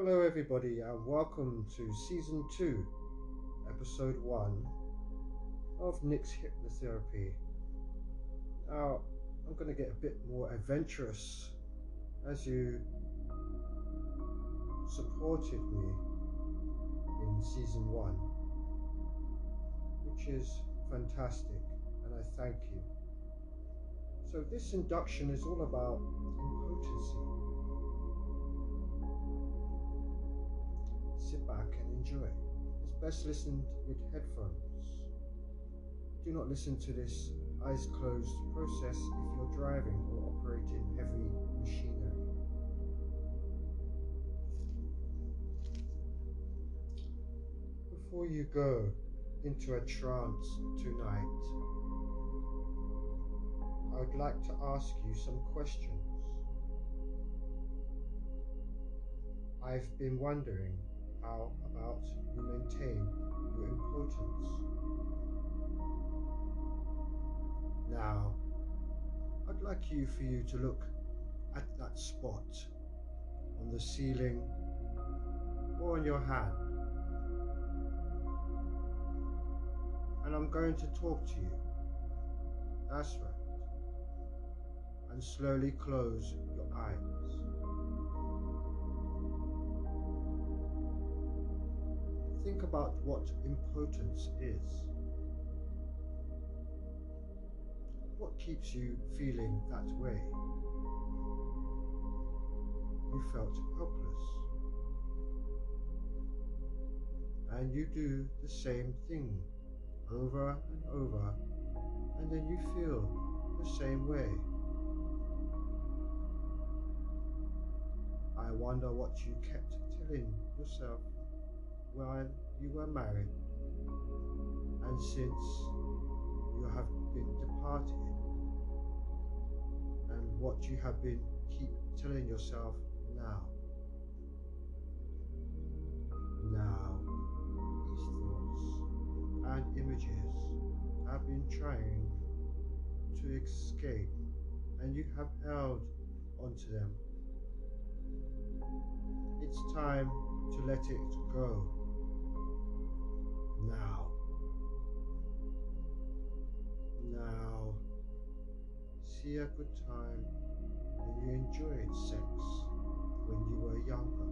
Hello, everybody, and welcome to season two, episode one of Nick's Hypnotherapy. Now, I'm going to get a bit more adventurous as you supported me in season one, which is fantastic, and I thank you. So, this induction is all about impotency. Sit back and enjoy. It's best listened with headphones. Do not listen to this eyes closed process if you're driving or operating heavy machinery. Before you go into a trance tonight, I would like to ask you some questions. I've been wondering how about you maintain your importance? Now, I'd like you for you to look at that spot on the ceiling or on your hand. And I'm going to talk to you. That's right. And slowly close your eyes. Think about what impotence is. What keeps you feeling that way? You felt helpless. And you do the same thing over and over, and then you feel the same way. I wonder what you kept telling yourself while you were married, and since you have been departed, and what you have been keep telling yourself now. Now, these thoughts and images have been trying to escape, and you have held onto them. It's time to let it go. Now. Now. See a good time when you enjoyed sex when you were younger.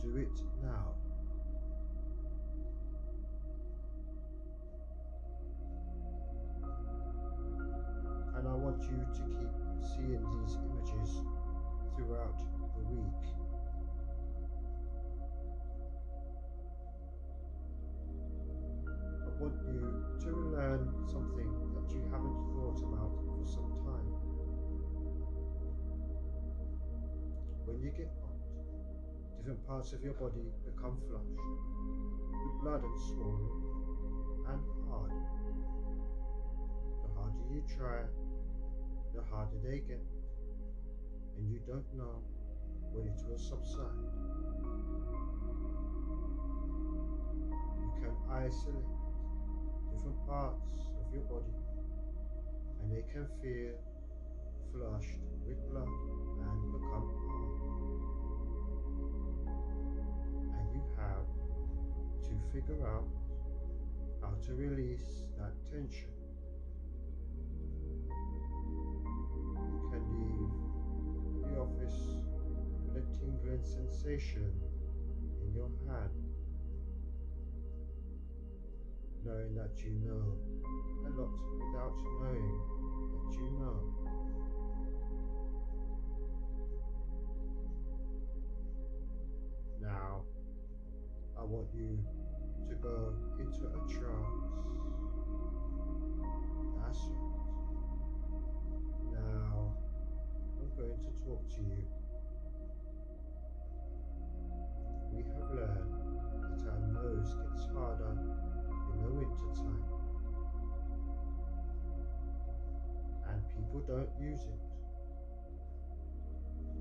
Do it now. And I want you to keep seeing these images throughout the week. Learn something that you haven't thought about for some time. When you get hot, different parts of your body become flushed with blood and swollen and hard. The harder you try, the harder they get, and you don't know when it will subside. You can isolate different parts of your body and they can feel flushed with blood and become hard. And you have to figure out how to release that tension. You can leave the office with a tingling sensation in your hand knowing that you know a lot without knowing that you know. Now, I want you to go into a trance. That's right. Now, I'm going to talk to you. Don't use it.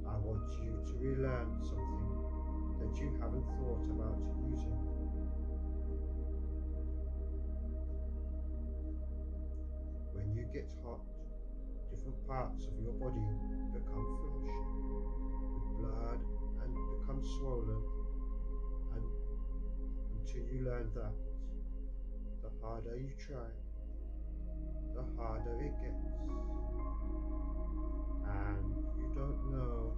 I want you to relearn something that you haven't thought about using. When you get hot, different parts of your body become flushed with blood and become swollen and until you learn that the harder you try, the harder it gets. And you don't know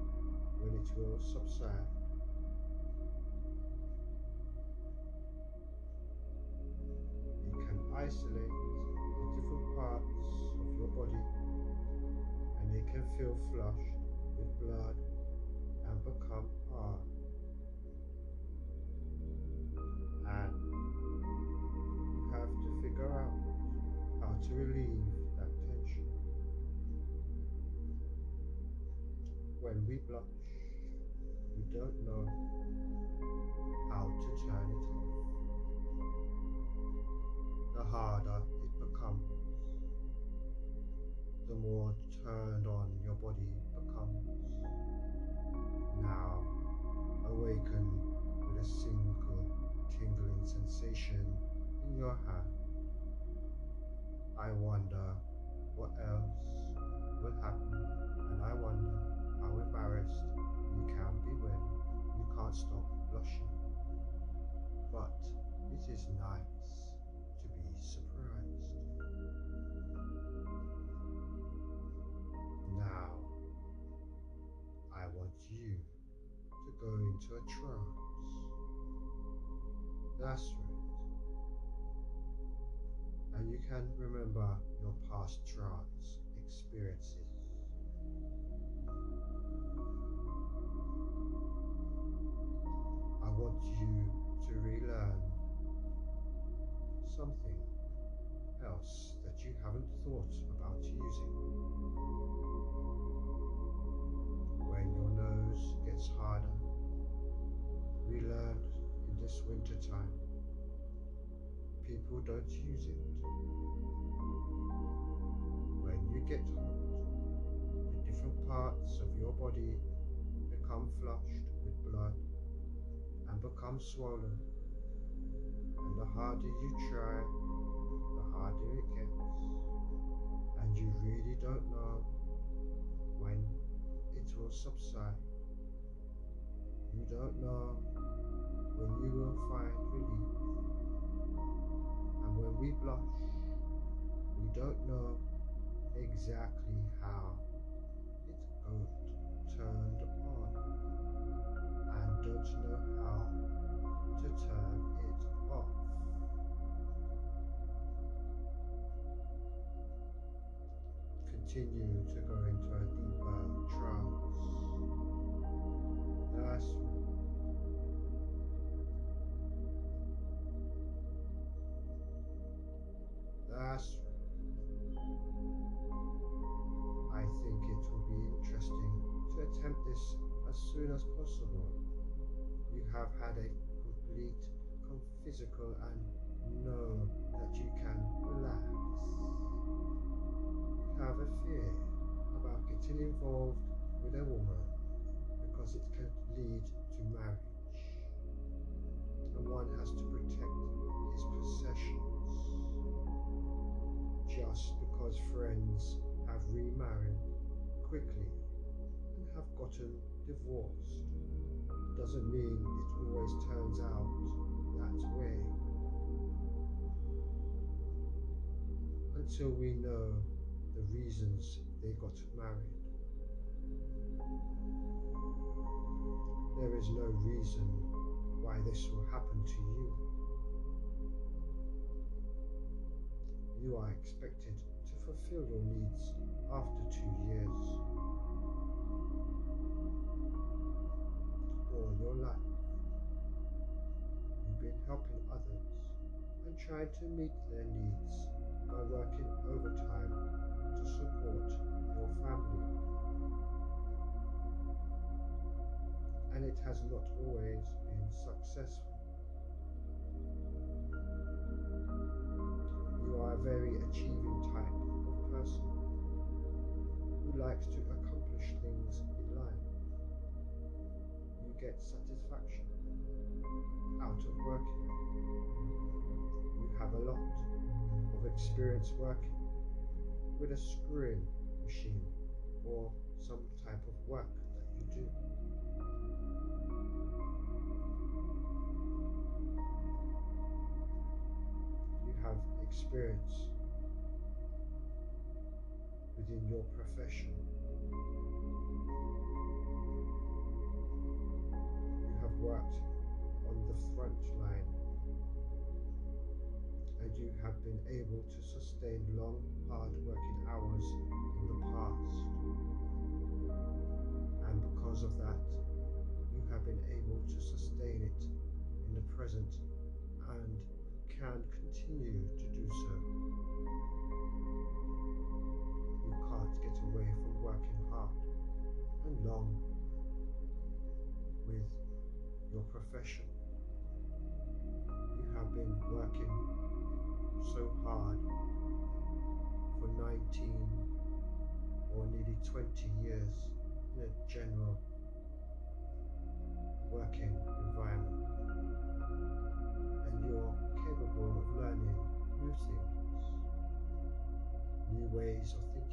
when it will subside. You can isolate the different parts of your body and they can feel flushed with blood and become hard. In your hand. I wonder what else will happen, and I wonder how embarrassed you can be when you can't stop blushing. But it is nice to be surprised. Now, I want you to go into a trance. That's you can remember your past trance experiences. People don't use it. When you get hot, the different parts of your body become flushed with blood and become swollen. And the harder you try, the harder it gets. And you really don't know when it will subside. You don't know when you will find relief. We blush, we don't know exactly how it got turned on and don't know how to turn it off. Continue to go into a deeper trance. That's right. I think it will be interesting to attempt this as soon as possible. You have had a complete physical and know that you can relax. Have a fear about getting involved with a woman because it can lead to marriage. And one has to protect his possessions. Just because friends have remarried quickly and have gotten divorced doesn't mean it always turns out that way. Until we know the reasons they got married. There is no reason why this will happen to you. You are expected to fulfill your needs after two years. All your life, you've been helping others and trying to meet their needs by working overtime to support your family. And it has not always been successful. are a very achieving type of person who likes to accomplish things in life. You get satisfaction out of working. You have a lot of experience working with a screwing machine or some type of work that you do. You have experience within your profession. You have worked on the front line and you have been able to sustain long, hard working hours in the past. Profession. You have been working so hard for 19 or nearly 20 years in a general working environment and you're capable of learning new things, new ways of thinking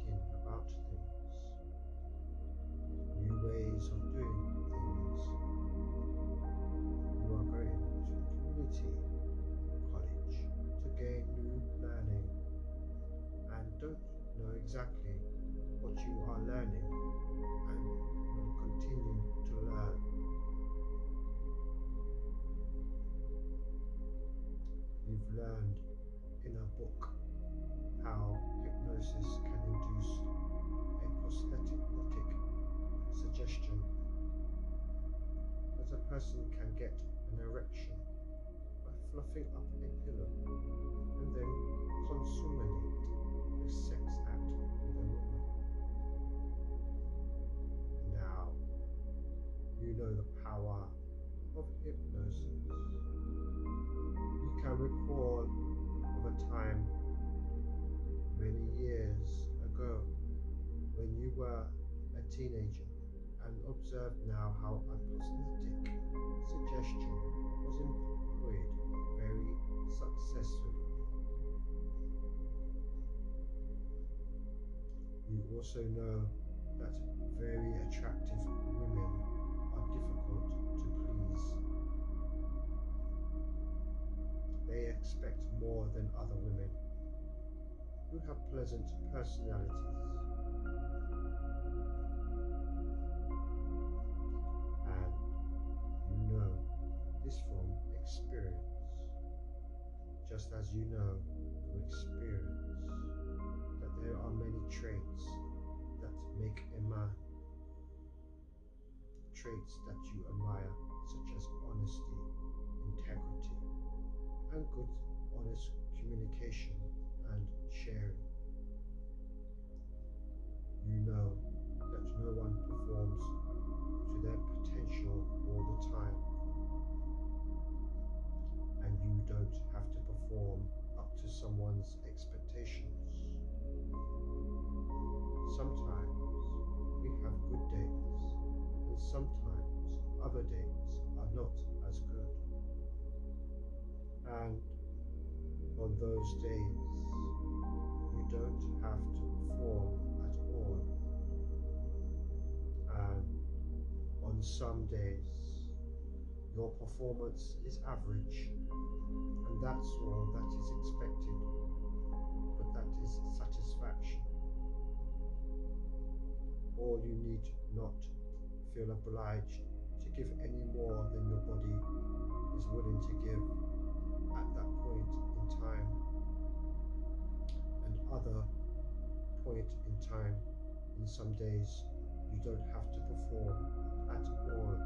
up a pillow and then consuming also know that very attractive women are difficult to please. They expect more than other women who have pleasant personalities. And you know this from experience, just as you know from experience that there are many traits make a man. Traits that you admire, such as honesty, integrity, and good, honest communication and sharing. You know that no one performs to their potential all the time, and you don't have to perform up to someone's expectations. Sometimes good days, and sometimes other days are not as good. And on those days, you don't have to perform at all. And on some days, your performance is average, and that's all that is expected, but that is satisfaction. All you need not feel obliged to give any more than your body is willing to give at that point in time. And other point in time in some days you don't have to perform at all.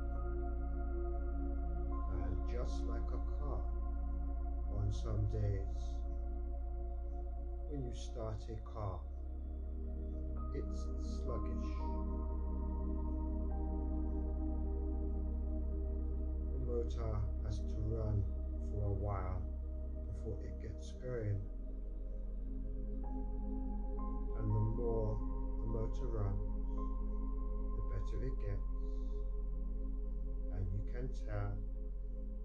And just like a car on some days. When you start a car it's sluggish the motor has to run for a while before it gets going. And the more the motor runs, the better it gets. And you can tell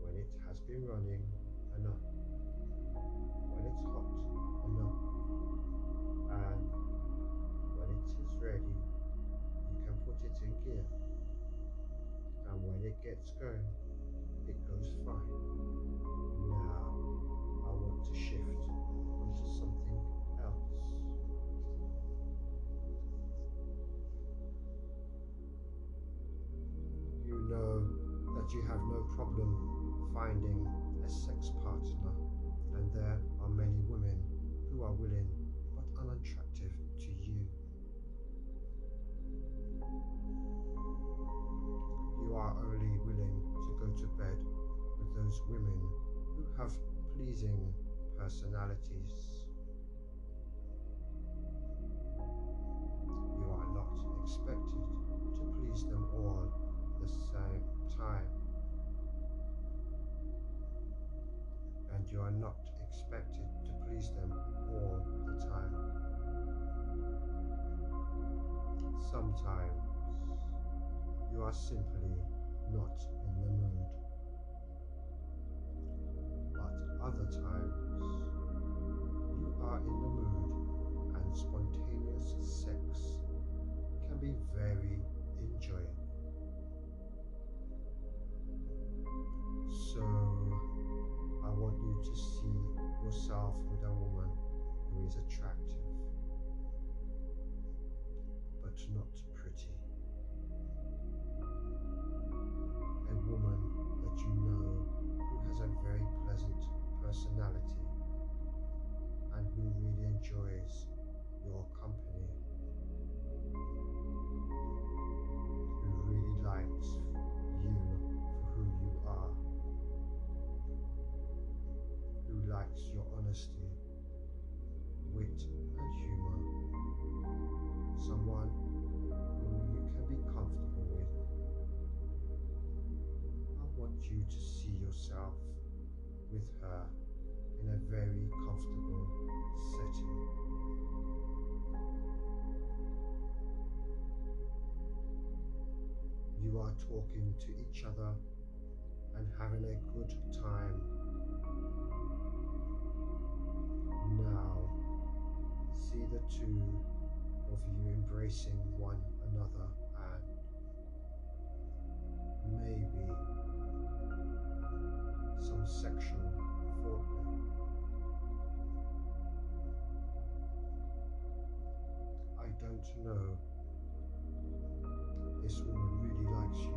when it has been running enough, when it's hot it's going, it goes fine. Now I want to shift onto something else. You know that you have no problem finding a sex partner and there are many women who are willing but unattractive to bed with those women who have pleasing personalities. You are not expected to please them all the same time. And you are not expected to please them all the time. Sometimes you are simply not in the mood. But other times you are in the mood and spontaneous sex can be very enjoyable. So I want you to see yourself with a woman who is attractive but not are talking to each other and having a good time. Now, see the two of you embracing one another and maybe some sexual foreplay. I don't know. This woman likes you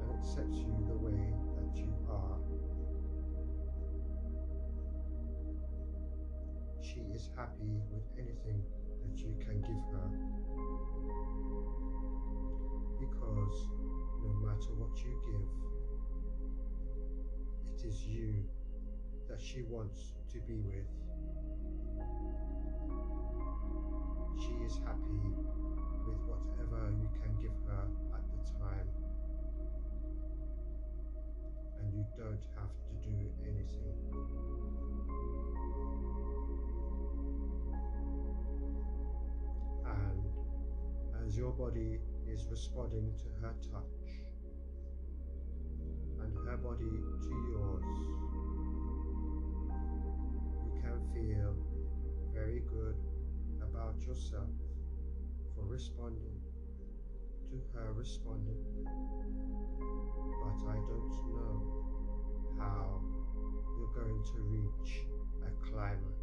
and accepts you the way that you are. She is happy with anything that you can give her because no matter what you give, it is you that she wants to be with. She is happy with whatever you can give her time, and you don't have to do anything. And as your body is responding to her touch, and her body to yours, you can feel very good about yourself for responding to her responding. But I don't know how you're going to reach a climax.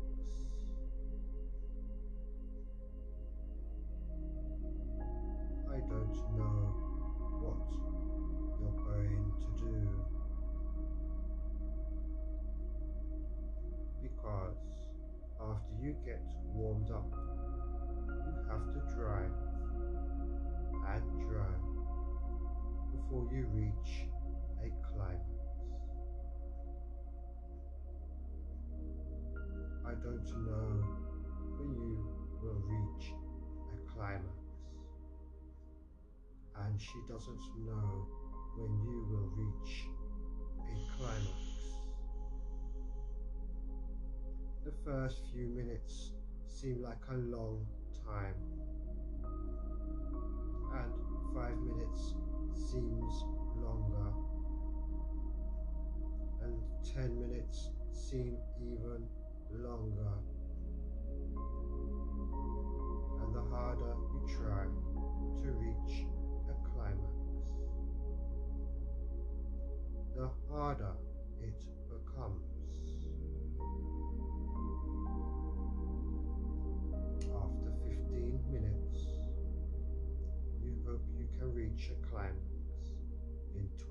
I don't know reach a climax. I don't know when you will reach a climax and she doesn't know when you will reach a climax. The first few minutes seem like a long time, and five minutes seems longer, and ten minutes seem even longer. And the harder you try to reach a climax, the harder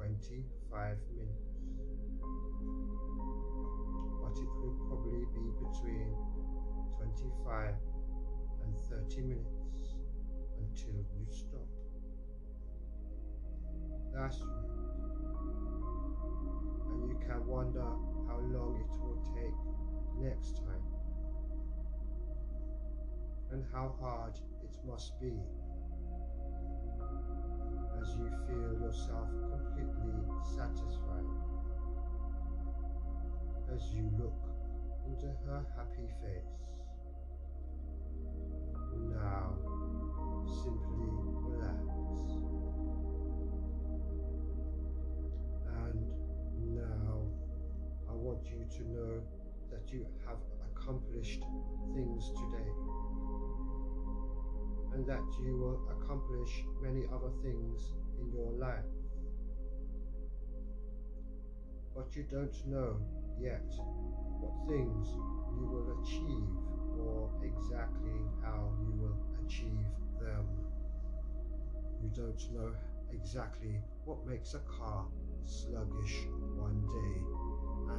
25 minutes. But it will probably be between 25 and 30 minutes until you stop. That's right. And you can wonder how long it will take next time and how hard it must be as you feel yourself completely satisfied as you look into her happy face. Now, simply relax. And now, I want you to know that you have accomplished things today and that you will accomplish many other things in your life. But you don't know yet what things you will achieve or exactly how you will achieve them. You don't know exactly what makes a car sluggish one day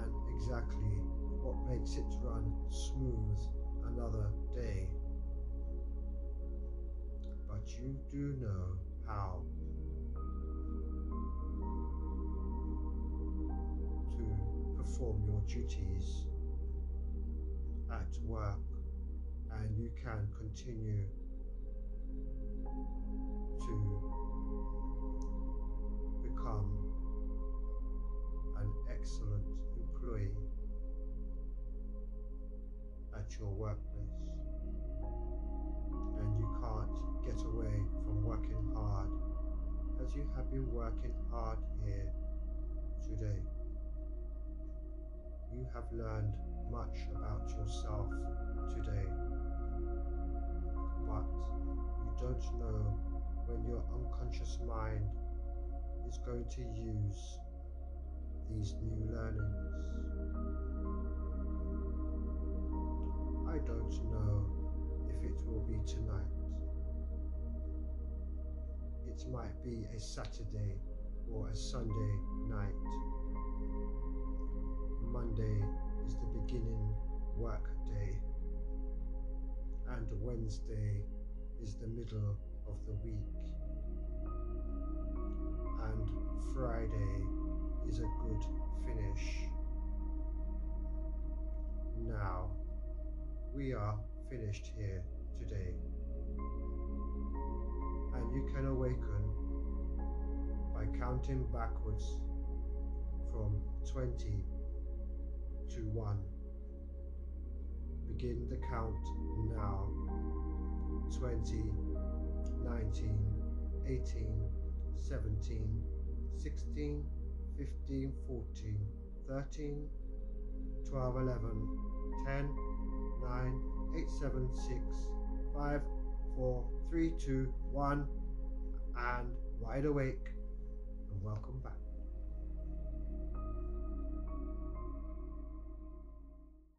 and exactly what makes it run smooth another day you do know how to perform your duties at work and you can continue to become an excellent employee at your workplace you have been working hard here today. You have learned much about yourself today, but you don't know when your unconscious mind is going to use these new learnings. I don't know if it will be tonight. It might be a Saturday or a Sunday night. Monday is the beginning work day, and Wednesday is the middle of the week, and Friday is a good finish. Now, we are finished here today. And you can awaken by counting backwards from 20 to 1. Begin the count now. 20, 19, 18, 17, 16, 15, 14, 13, 12, 11, 10, 9, 8, 7, 6, 5, 4, 3, 2, 1, and wide awake and welcome back.